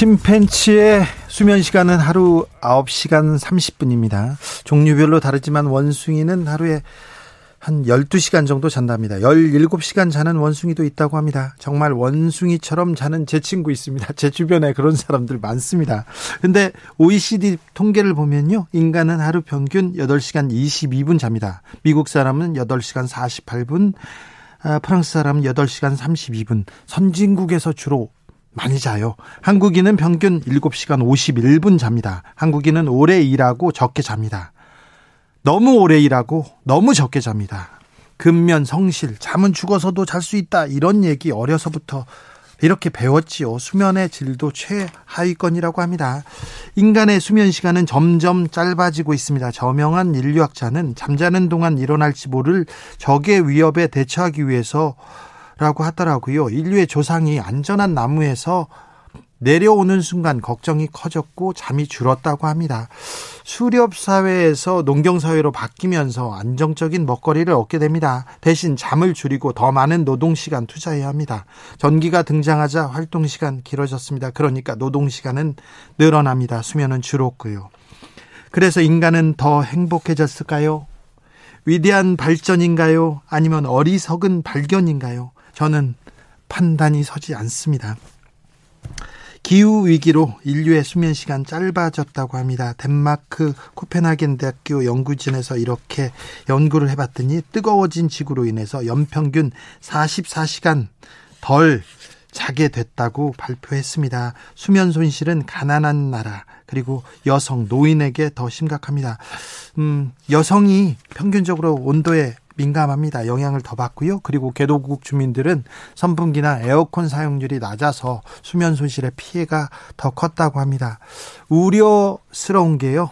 침팬치의 수면 시간은 하루 9시간 30분입니다. 종류별로 다르지만 원숭이는 하루에 한 12시간 정도 잔답니다. 17시간 자는 원숭이도 있다고 합니다. 정말 원숭이처럼 자는 제 친구 있습니다. 제 주변에 그런 사람들 많습니다. 근데 OECD 통계를 보면요. 인간은 하루 평균 8시간 22분 잡니다. 미국 사람은 8시간 48분, 아, 프랑스 사람은 8시간 32분. 선진국에서 주로 많이 자요. 한국인은 평균 7시간 51분 잡니다. 한국인은 오래 일하고 적게 잡니다. 너무 오래 일하고 너무 적게 잡니다. 근면 성실, 잠은 죽어서도 잘 수 있다. 이런 얘기 어려서부터 이렇게 배웠지요. 수면의 질도 최하위권이라고 합니다. 인간의 수면 시간은 점점 짧아지고 있습니다. 저명한 인류학자는 잠자는 동안 일어날 지 모를 적의 위협에 대처하기 위해서 라고 하더라고요. 인류의 조상이 안전한 나무에서 내려오는 순간 걱정이 커졌고 잠이 줄었다고 합니다. 수렵 사회에서 농경 사회로 바뀌면서 안정적인 먹거리를 얻게 됩니다. 대신 잠을 줄이고 더 많은 노동 시간 투자해야 합니다. 전기가 등장하자 활동 시간 길어졌습니다. 그러니까 노동 시간은 늘어납니다. 수면은 줄었고요. 그래서 인간은 더 행복해졌을까요? 위대한 발전인가요? 아니면 어리석은 발견인가요? 저는 판단이 서지 않습니다. 기후 위기로 인류의 수면 시간 짧아졌다고 합니다. 덴마크 코펜하겐 대학교 연구진에서 이렇게 연구를 해봤더니 뜨거워진 지구로 인해서 연평균 44시간 덜 자게 됐다고 발표했습니다. 수면 손실은 가난한 나라 그리고 여성 노인에게 더 심각합니다. 음, 여성이 평균적으로 온도에 민감합니다. 영향을 더 받고요. 그리고 개도국 주민들은 선풍기나 에어컨 사용률이 낮아서 수면 손실의 피해가 더 컸다고 합니다. 우려스러운 게요.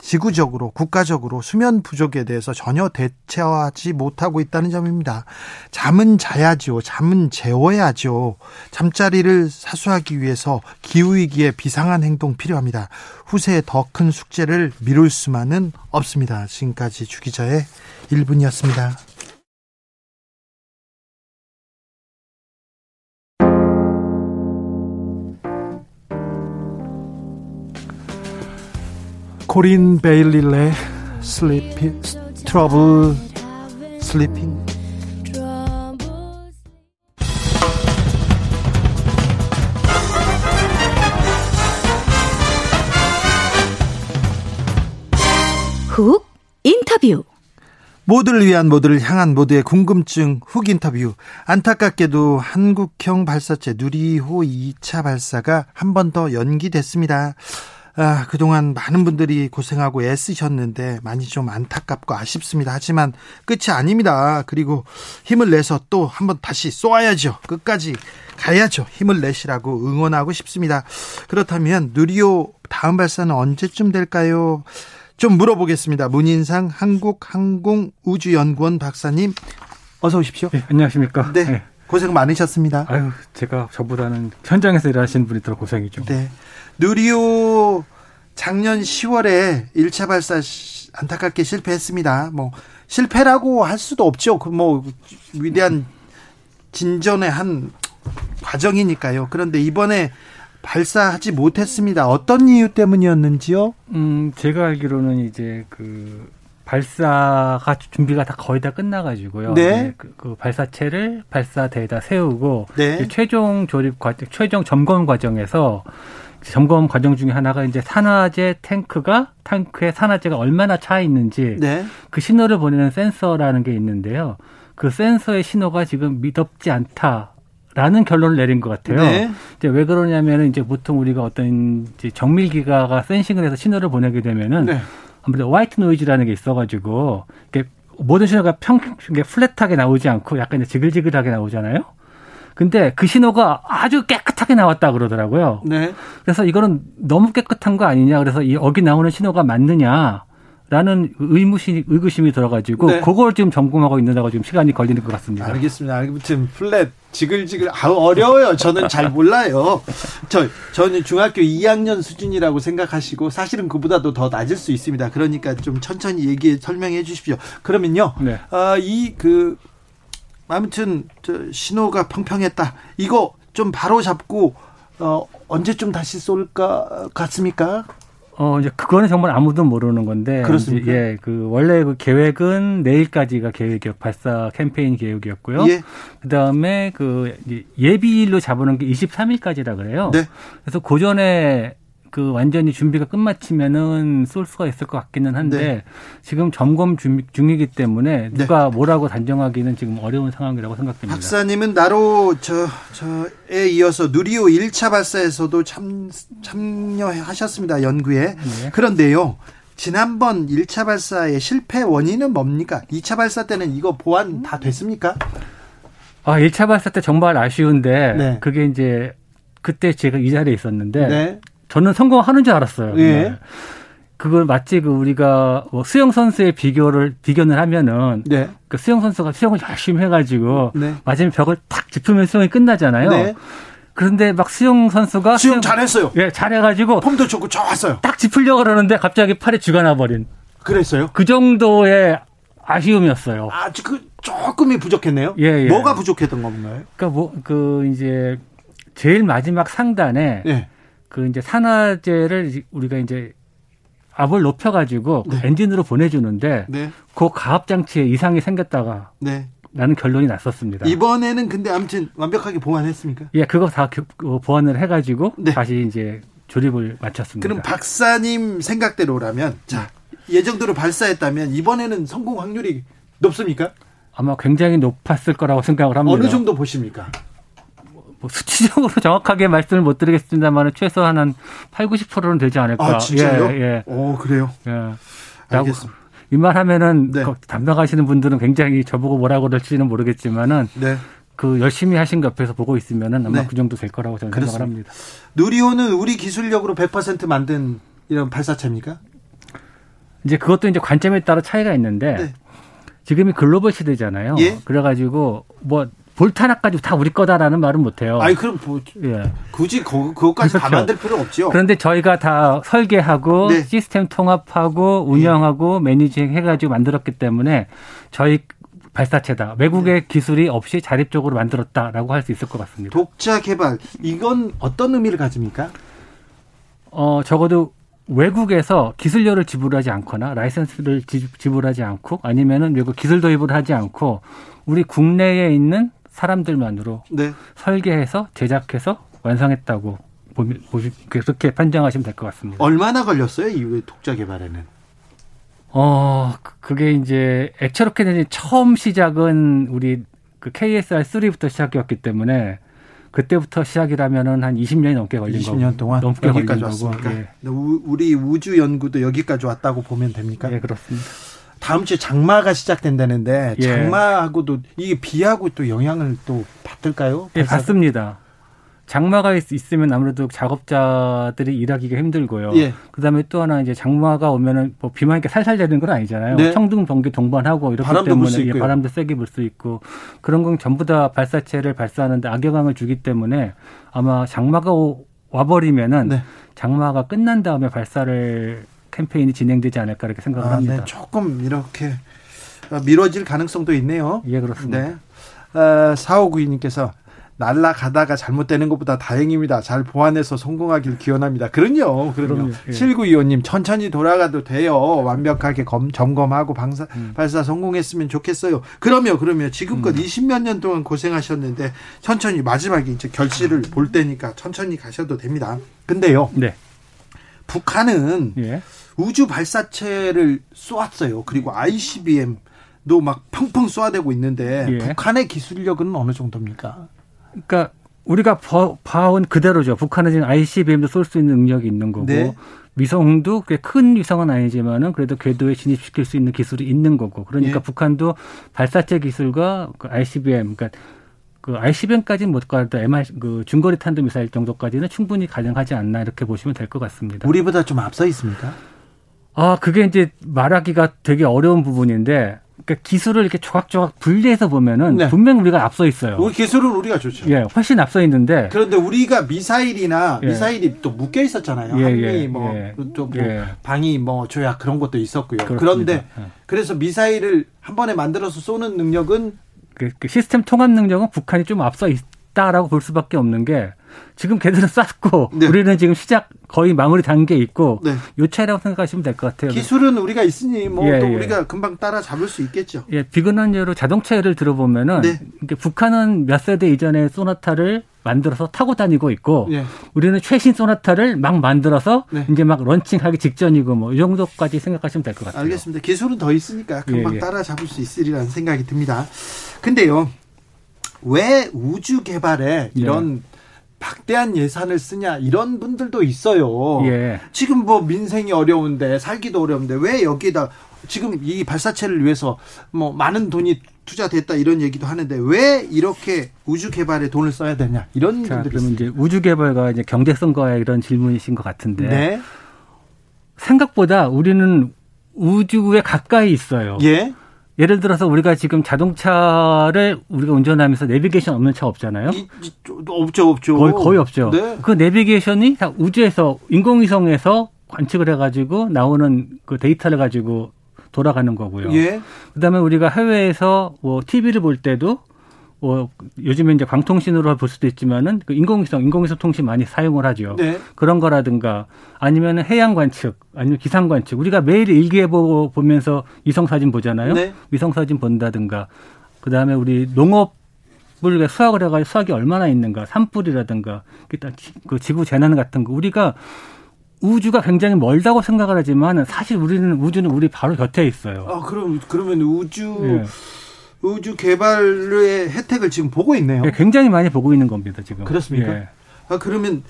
지구적으로 국가적으로 수면 부족에 대해서 전혀 대처하지 못하고 있다는 점입니다. 잠은 자야죠. 잠은 재워야죠. 잠자리를 사수하기 위해서 기후 위기에 비상한 행동 필요합니다. 후세에 더 큰 숙제를 미룰 수만은 없습니다. 지금까지 주 기자의 1분이었습니다. 코린 베일리 래의 Sleepy Trouble Sleeping 훅 인터뷰 모두를 위한 모두를 향한 모두의 궁금증 훅 인터뷰. 안타깝게도 한국형 발사체 누리호 2차 발사가 한 번 더 연기됐습니다. 아, 그동안 많은 분들이 고생하고 애쓰셨는데 많이 좀 안타깝고 아쉽습니다. 하지만 끝이 아닙니다. 그리고 힘을 내서 또 한번 다시 쏘아야죠. 끝까지 가야죠. 힘을 내시라고 응원하고 싶습니다. 그렇다면 누리호 다음 발사는 언제쯤 될까요? 좀 물어보겠습니다. 문인상 한국항공우주연구원 박사님 어서 오십시오. 네, 안녕하십니까. 네. 네. 고생 많으셨습니다. 아유, 제가 저보다는 현장에서 일하시는 분이 더 고생이죠. 네. 누리호 작년 10월에 1차 발사 안타깝게 실패했습니다. 뭐 실패라고 할 수도 없죠. 그 뭐 위대한 진전의 한 과정이니까요. 그런데 이번에 발사하지 못했습니다. 어떤 이유 때문이었는지요? 음, 제가 알기로는 이제 그 발사가 준비가 다 거의 다 끝나가지고요. 네. 네 그, 그, 발사체를 발사대에다 세우고 네. 최종 조립 과정, 최종 점검 과정에서 점검 과정 중에 하나가 이제 산화제 탱크가 탱크에 산화제가 얼마나 차 있는지 네. 그 신호를 보내는 센서라는 게 있는데요. 그 센서의 신호가 지금 미덥지 않다. 라는 결론을 내린 것 같아요. 네. 이제 왜 그러냐면은 이제 보통 우리가 어떤 이제 정밀 기가가 센싱을 해서 신호를 보내게 되면은 네. 아무래도 화이트 노이즈라는 게 있어가지고 이게 모든 신호가 평, 이게 플랫하게 나오지 않고 약간 이제 지글지글하게 나오잖아요. 근데 그 신호가 아주 깨끗하게 나왔다 그러더라고요. 네. 그래서 이거는 너무 깨끗한 거 아니냐. 그래서 이 여기 나오는 신호가 맞느냐. 라는 의무심, 의구심이 들어가지고 네. 그걸 지금 점검하고 있는다고 지금 시간이 걸리는 것 같습니다. 알겠습니다. 아무튼 플랫 지글지글 아우 어려워요. 저는 잘 몰라요. 저 저는 중학교 2학년 수준이라고 생각하시고 사실은 그보다도 더 낮을 수 있습니다. 그러니까 좀 천천히 얘기 설명해 주십시오. 그러면요. 네. 아, 이그 아무튼 저 신호가 평평했다. 이거 좀 바로 잡고 어 언제쯤 다시 쏠까 같습니까? 어, 이제 그거는 정말 아무도 모르는 건데. 그렇습니까? 예, 그 원래 그 계획은 내일까지가 계획이었, 발사 캠페인 계획이었고요. 예. 그 다음에 그 예비일로 잡아놓은 게 23일까지라 그래요. 네. 그래서 그 전에 그 완전히 준비가 끝마치면은 쏠 수가 있을 것 같기는 한데 네. 지금 점검 중, 중이기 때문에 네. 누가 뭐라고 단정하기는 지금 어려운 상황이라고 생각됩니다. 박사님은 나로 저 저에 이어서 누리호 1차 발사에서도 참 참여하셨습니다. 연구에. 네. 그런데요. 지난번 1차 발사의 실패 원인은 뭡니까? 2차 발사 때는 이거 보완 다 됐습니까? 아, 1차 발사 때 정말 아쉬운데 네. 그게 이제 그때 제가 이 자리에 있었는데 네. 저는 성공하는 줄 알았어요. 예. 그걸 마치 그 우리가 뭐 수영 선수의 비교를 비교를 하면 네. 그 수영 선수가 수영을 열심히 해가지고 네. 맞으면 벽을 탁 짚으면 수영이 끝나잖아요. 네. 그런데 막 수영 선수가 수영 잘했어요. 예, 잘해가지고 폼도 좋고 좋았어요. 딱 짚으려고 그러는데 갑자기 팔이 쥐가 나버린 그랬어요? 그 정도의 아쉬움이었어요. 아주 그 조금이 부족했네요. 예, 예. 뭐가 부족했던 건가요? 그러니까 뭐 그 이제 제일 마지막 상단에 예. 그 이제 산화제를 우리가 이제 압을 높여가지고 그 네. 엔진으로 보내주는데 네. 그 가압 장치에 이상이 생겼다가 네. 라는 결론이 났었습니다. 이번에는 근데 아무튼 완벽하게 보완했습니까? 예, 그거 다 교- 어, 보완을 해가지고 네. 다시 이제 조립을 마쳤습니다. 그럼 박사님 생각대로라면 자 예정대로 발사했다면 이번에는 성공 확률이 높습니까? 아마 굉장히 높았을 거라고 생각을 합니다. 어느 정도 보십니까? 뭐 수치적으로 정확하게 말씀을 못 드리겠습니다만 최소한 한 8, 90%는 되지 않을까. 아 진짜요? 예, 예. 오 그래요. 예. 라고 알겠습니다. 이말 하면은 네. 그 담당하시는 분들은 굉장히 저보고 뭐라고 그럴지는 모르겠지만은 네. 그 열심히 하신 거 옆에서 보고 있으면은 아마 네. 그 정도 될 거라고 저는 그렇습니다. 생각을 합니다. 누리호는 우리 기술력으로 100% 만든 이런 발사체입니까? 이제 그것도 이제 관점에 따라 차이가 있는데 네. 지금이 글로벌 시대잖아요. 예. 그래가지고 뭐 볼트 하나까지 다 우리 거다라는 말은 못해요. 아니 그럼 뭐 예. 굳이 거, 그것까지 다 그렇죠. 만들 필요 없죠. 그런데 저희가 다 설계하고 네. 시스템 통합하고 운영하고 매니징 해가지고 만들었기 때문에 저희 발사체다. 외국의 네. 기술이 없이 자립적으로 만들었다라고 할 수 있을 것 같습니다. 독자 개발 이건 어떤 의미를 가집니까? 어, 적어도 외국에서 기술료를 지불하지 않거나 라이센스를 지- 지불하지 않고 아니면은 외국 기술 도입을 하지 않고 우리 국내에 있는 사람들만으로 네. 설계해서 제작해서 완성했다고 보면 그렇게 판정하시면 될 것 같습니다. 얼마나 걸렸어요? 이 독자 개발에는? 어, 그- 그게 이제 액체로켓이 처음 시작은 우리 그 KSR 3부터 시작이었기 때문에 그때부터 시작이라면은 한 20년이 넘게 걸린 거고 20년 동안 넘게 여기까지 왔습니까? 예. 우- 우리 우주 연구도 여기까지 왔다고 보면 됩니까? 예, 그렇습니다. 다음 주에 장마가 시작된다는데 예. 장마하고도 이게 비하고 또 영향을 또 받을까요? 예? 받습니다. 장마가 있, 있으면 아무래도 작업자들이 일하기가 힘들고요. 예. 그다음에 또 하나 이제 장마가 오면은 뭐 비만 이렇게 살살 되는 건 아니잖아요. 네. 청둥 번개 동반하고 이렇기 바람도 불 때문에 수 예. 바람도 세게 불 수 있고 그런 건 전부 다 발사체를 발사하는데 악영향을 주기 때문에 아마 장마가 오- 와버리면은 네. 장마가 끝난 다음에 발사를 캠페인이 진행되지 않을까 이렇게 생각을 아, 합니다. 네, 조금 이렇게 어, 미뤄질 가능성도 있네요. 예, 그렇습니다. 네. 어, 4592님께서 날라가다가 잘못되는 것보다 다행입니다. 잘 보완해서 성공하길 기원합니다. 그럼요. 그럼요. 그럼요. 예. 7925님, 천천히 돌아가도 돼요. 완벽하게 검, 점검하고 방사, 음. 발사 성공했으면 좋겠어요. 그럼요, 그럼요. 지금껏 음. 20몇 년 동안 고생하셨는데, 천천히, 마지막에 이제 결실을 볼 때니까 천천히 가셔도 됩니다. 근데요, 네. 북한은 예. 우주 발사체를 쏘았어요. 그리고 ICBM도 막 펑펑 쏘아대고 있는데 예. 북한의 기술력은 어느 정도입니까? 그러니까 우리가 봐- 봐온 그대로죠. 북한은 지금 ICBM도 쏠 수 있는 능력이 있는 거고 네. 위성도 꽤 큰 위성은 아니지만은 그래도 궤도에 진입시킬 수 있는 기술이 있는 거고 그러니까 예. 북한도 발사체 기술과 그 ICBM 그러니까 그 ICBM까지는 못 가도 MR 그 중거리 탄도 미사일 정도까지는 충분히 가능하지 않나 이렇게 보시면 될 것 같습니다. 우리보다 좀 앞서 있습니까? 아, 그게 이제 말하기가 되게 어려운 부분인데 그러니까 기술을 이렇게 조각조각 분리해서 보면은 네. 분명 우리가 앞서 있어요. 우리 기술은 우리가 좋죠. 예, 훨씬 앞서 있는데 그런데 우리가 미사일이나 예. 미사일이 또 묶여 있었잖아요. 예, 한미 예, 뭐 예. 또뭐 예. 방위 뭐 조약 그런 것도 있었고요. 그렇습니다. 그런데 예. 그래서 미사일을 한 번에 만들어서 쏘는 능력은 그, 그 시스템 통합 능력은 북한이 좀 앞서 있다라고 볼 수밖에 없는 게 지금 걔들은 쐈고 네. 우리는 지금 시작 거의 마무리 단계에 있고 네. 요 차이라고 생각하시면 될 것 같아요. 기술은 우리가 있으니 뭐 예, 또 예. 우리가 금방 따라 잡을 수 있겠죠. 예, 비근한 예로 자동차 예를 들어보면은 네. 북한은 몇 세대 이전에 소나타를 만들어서 타고 다니고 있고 예. 우리는 최신 소나타를 막 만들어서 네. 이제 막 런칭하기 직전이고 뭐 이 정도까지 생각하시면 될 것 같아요. 알겠습니다. 기술은 더 있으니까 금방 예, 예. 따라잡을 수 있으리라는 생각이 듭니다. 근데요, 왜 우주 개발에 이런 박대한 예산을 쓰냐 이런 분들도 있어요. 예. 지금 뭐 민생이 어려운데 살기도 어려운데 왜 여기다 지금 이 발사체를 위해서 뭐 많은 돈이 투자됐다 이런 얘기도 하는데 왜 이렇게 우주 개발에 돈을 써야 되냐 이런 그러면. 이제 우주 개발과 이제 경제성과 이런 질문이신 것 같은데 네, 생각보다 우리는 우주에 가까이 있어요. 예, 예를 들어서 우리가 지금 자동차를 우리가 운전하면서 내비게이션 없는 차 없잖아요. 이, 이, 없죠, 없죠. 거의 거의 없죠. 네. 그 내비게이션이 다 우주에서 인공위성에서 관측을 해가지고 나오는 그 데이터를 가지고 돌아가는 거고요. 예, 그다음에 우리가 해외에서 뭐 TV를 볼 때도 뭐 요즘에 이제 광통신으로 볼 수도 있지만은 그 인공위성, 인공위성 통신 많이 사용을 하죠. 네, 그런 거라든가 아니면 해양 관측, 아니면 기상 관측. 우리가 매일 일기예보 보면서 위성 사진 보잖아요. 네. 위성 사진 본다든가. 그다음에 우리 농업을 수확을 해가지고 수확이 얼마나 있는가, 산불이라든가, 지- 그 지구 재난 같은 거. 우리가 우주가 굉장히 멀다고 생각을 하지만 사실 우리는 우주는 우리 바로 곁에 있어요. 아 그럼 그러면 우주 예. 우주 개발의 혜택을 지금 보고 있네요. 예, 굉장히 많이 보고 있는 겁니다 지금. 그렇습니까? 예. 아 그러면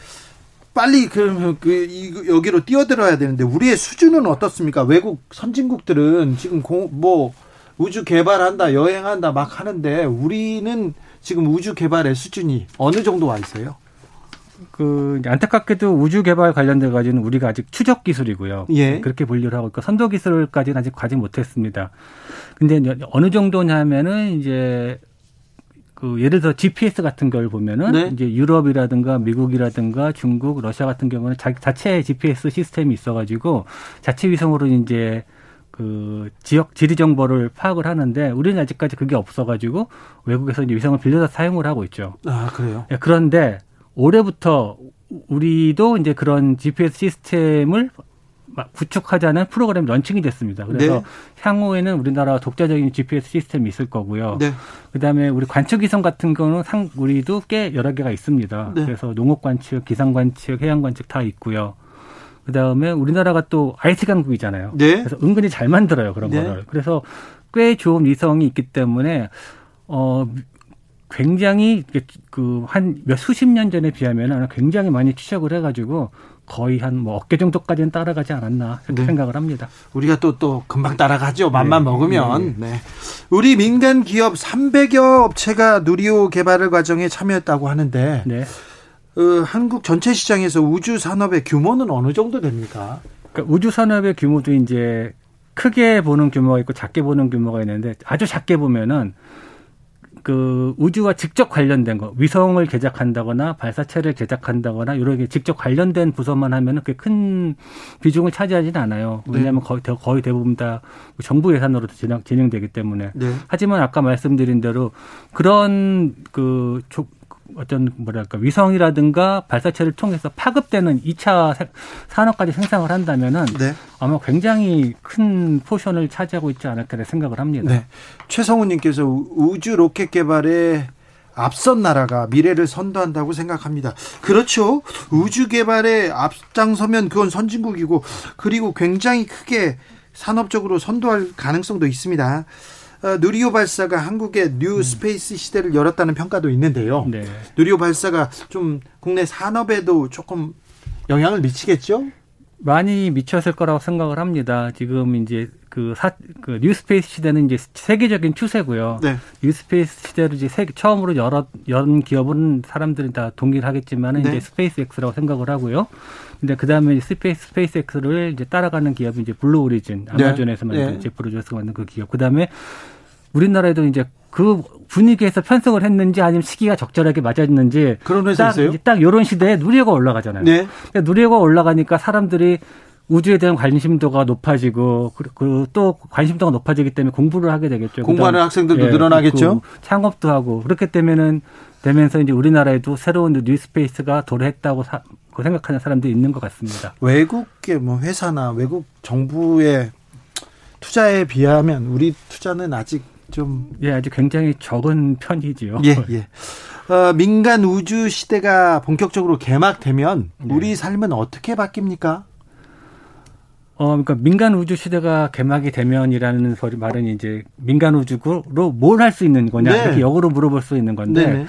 빨리 그러면 그 이- 여기로 뛰어들어야 되는데 우리의 수준은 어떻습니까? 외국 선진국들은 지금 공, 뭐 우주 개발한다, 여행한다 막 하는데 우리는 지금 우주 개발의 수준이 어느 정도 와 있어요? 그 안타깝게도 우주 개발 관련돼 가지고는 우리가 아직 추적 기술이고요. 예. 그렇게 분류를 하고 있고 선도 기술까지는 아직 가지 못했습니다. 근데 어느 정도냐면은 이제 그 예를 들어 GPS 같은 걸 보면은 네. 이제 유럽이라든가 미국이라든가 중국, 러시아 같은 경우는 자, 자체 GPS 시스템이 있어가지고 자체 위성으로 이제 그 지역 지리 정보를 파악을 하는데 우리는 아직까지 그게 없어가지고 외국에서 이제 위성을 빌려서 사용을 하고 있죠. 아 그래요? 예, 그런데 올해부터 우리도 이제 그런 GPS 시스템을 막 구축하자는 프로그램이 launching이 됐습니다. 그래서 네. 향후에는 우리나라 독자적인 GPS 시스템이 있을 거고요. 네. 그다음에 우리 관측 위성 같은 거는 상 우리도 꽤 여러 개가 있습니다. 네. 그래서 농업 관측, 기상 관측, 해양 관측 다 있고요. 그다음에 우리나라가 또 IT 강국이잖아요. 네. 그래서 은근히 잘 만들어요 그런 네. 거를. 그래서 꽤 좋은 위성이 있기 때문에 어 굉장히 그 한 몇 수십 년 전에 비하면 굉장히 많이 추적을 해가지고 거의 한 뭐 어깨 정도까지는 따라가지 않았나 네. 생각을 합니다. 우리가 또또 금방 따라가죠. 맘만 네. 먹으면. 네. 우리 민간 기업 300여 업체가 누리호 개발 과정에 참여했다고 하는데 네. 어, 한국 전체 시장에서 우주 산업의 규모는 어느 정도 됩니까? 그러니까 우주 산업의 규모도 이제 크게 보는 규모가 있고 작게 보는 규모가 있는데 아주 작게 보면은 그 우주와 직접 관련된 거 위성을 제작한다거나 발사체를 제작한다거나 이런 게 직접 관련된 부서만 하면은 그게 큰 비중을 차지하지는 않아요. 왜냐하면 거의, 대- 거의 대부분 다 정부 예산으로 진행, 진행되기 때문에. 네. 하지만 아까 말씀드린 대로 그런 그 조- 어떤 뭐랄까 위성이라든가 발사체를 통해서 파급되는 2차 산업까지 생산을 한다면은 네. 아마 굉장히 큰 포션을 차지하고 있지 않을까 생각을 합니다. 네. 최성우님께서 우- 우주 로켓 개발에 앞선 나라가 미래를 선도한다고 생각합니다. 그렇죠. 우주 개발에 앞장서면 그건 선진국이고 그리고 굉장히 크게 산업적으로 선도할 가능성도 있습니다. 어, 누리호 발사가 한국의 New Space 시대를 열었다는 평가도 있는데요. 네. 누리호 발사가 좀 국내 산업에도 조금 영향을 미치겠죠? 많이 미쳤을 거라고 생각을 합니다. 지금 이제 그 그, 사, 그 New Space 시대는 이제 세계적인 추세고요. 네. New Space 시대를 이제 세, 처음으로 열어, 연 기업은 사람들이 다 동일하겠지만은 네. 이제 스페이스 X라고 생각을 하고요. 근데 그 다음에 스페이스, 스페이스 X를 이제 따라가는 기업이 이제 블루 오리진, 네. 아마존에서 만든 네. 제프 베조스가 만든 그 기업. 그 다음에 우리나라에도 이제 그 분위기에서 편성을 했는지 아니면 시기가 적절하게 맞았는지 그런 회사 있어요? 딱 이런 시대에 누리호가 올라가잖아요. 네. 누리호가 올라가니까 사람들이 우주에 대한 관심도가 높아지고 그리고 또 관심도가 높아지기 때문에 공부를 하게 되겠죠. 공부하는 학생들도 예, 늘어나겠죠. 창업도 하고 그렇기 때문에는 되면서 이제 우리나라에도 새로운 뉴스페이스가 도래했다고 사, 그 생각하는 사람들이 있는 것 같습니다. 외국의 뭐 회사나 외국 정부의 투자에 비하면 우리 투자는 아직 좀 예, 아직 굉장히 적은 편이지요. 예, 예. 어, 민간 우주 시대가 본격적으로 개막되면 네. 우리 삶은 어떻게 바뀝니까? 어, 그러니까 민간 우주 시대가 개막이 되면이라는 소리 말은 이제 민간 우주로 뭘 할 수 있는 거냐 네. 이렇게 역으로 물어볼 수 있는 건데 네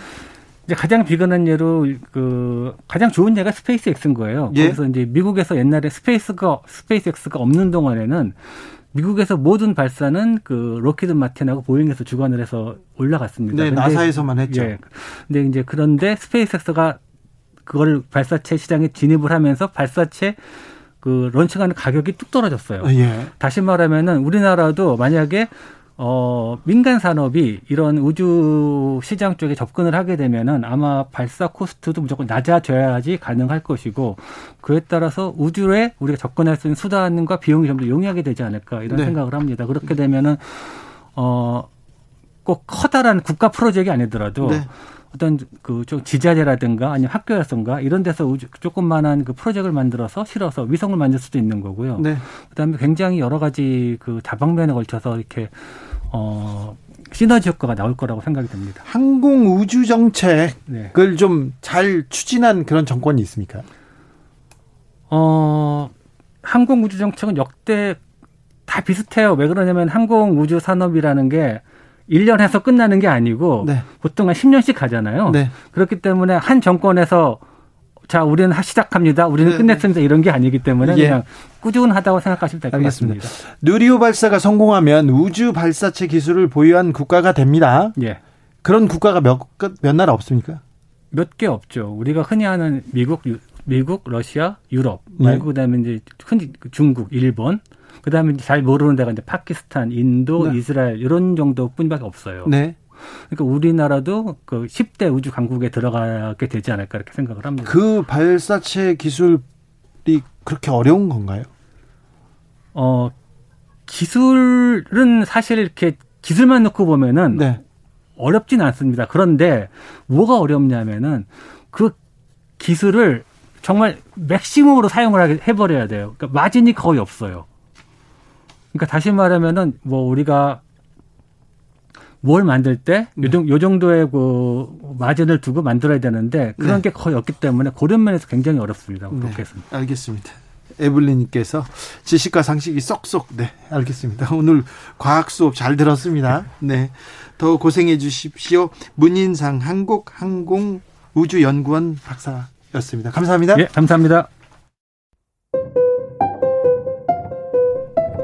이제 가장 비근한 예로 그 가장 좋은 예가 스페이스 X인 거예요. 예? 그래서 이제 미국에서 옛날에 스페이스가 스페이스 X가 없는 동안에는 미국에서 모든 발사는 그 록히드 마틴하고 보잉에서 주관을 해서 올라갔습니다. 네, 나사에서만 했죠. 예. 근데 이제 그런데 스페이스X가 그걸 발사체 시장에 진입을 하면서 발사체 그 launching하는 가격이 뚝 떨어졌어요. 예. 다시 말하면은 우리나라도 만약에 어, 민간 산업이 이런 우주 시장 쪽에 접근을 하게 되면은 아마 발사 코스트도 무조건 낮아져야지 가능할 것이고 그에 따라서 우주에 우리가 접근할 수 있는 수단과 비용이 좀 더 용이하게 되지 않을까 이런 네. 생각을 합니다. 그렇게 되면은 어, 꼭 커다란 국가 프로젝트가 아니더라도 네. 어떤 그 좀 지자체라든가 아니면 학교였던가 이런 데서 우주 조금만한 그 프로젝트를 만들어서 실어서 위성을 만들 수도 있는 거고요. 네. 그다음에 굉장히 여러 가지 그 다방면에 걸쳐서 이렇게 어, 시너지 효과가 나올 거라고 생각이 됩니다. 항공 우주 정책을 네. 좀잘 추진한 그런 정권이 있습니까? 어, 항공 우주 정책은 역대 다 비슷해요. 왜 그러냐면 항공 우주 산업이라는 게 1년 해서 끝나는 게 아니고 네. 보통 한 10년씩 가잖아요. 네. 그렇기 때문에 한 정권에서 자, 우리는 시작합니다. 우리는 네, 네. 끝냈습니다. 이런 게 아니기 때문에 예. 그냥 꾸준하다고 생각하시면 될 것 같습니다. 누리호 발사가 성공하면 우주 발사체 기술을 보유한 국가가 됩니다. 예. 그런 국가가 몇, 몇 나라 없습니까? 몇 개 없죠. 우리가 흔히 하는 미국, 미국, 러시아, 유럽 네. 말고 네. 그다음에 이제 흔히 중국, 일본, 그다음에 잘 모르는 데가 이제 파키스탄, 인도, 네. 이스라엘 이런 정도뿐이밖에 없어요. 네. 그러니까 우리나라도 그 10대 우주 강국에 들어가게 되지 않을까 이렇게 생각을 합니다. 그 발사체 기술이 그렇게 어려운 건가요? 어, 기술은 사실 이렇게 기술만 놓고 보면은 네. 어렵진 않습니다. 그런데 뭐가 어렵냐면은 그 기술을 정말 맥시멈으로 사용을 해버려야 돼요. 그러니까 마진이 거의 없어요. 그러니까 다시 말하면은 뭐 우리가 뭘 만들 때 네. 요, 정도의 그 마진을 두고 만들어야 되는데 그런 네. 게 거의 없기 때문에 그런 면에서 굉장히 어렵습니다. 그렇게 네. 했습니다. 알겠습니다. 에블린님께서 지식과 상식이 쏙쏙 네 알겠습니다. 오늘 과학 수업 잘 들었습니다. 네. 더 고생해 주십시오. 문인상 한국항공우주연구원 박사였습니다. 감사합니다. 예, 감사합니다.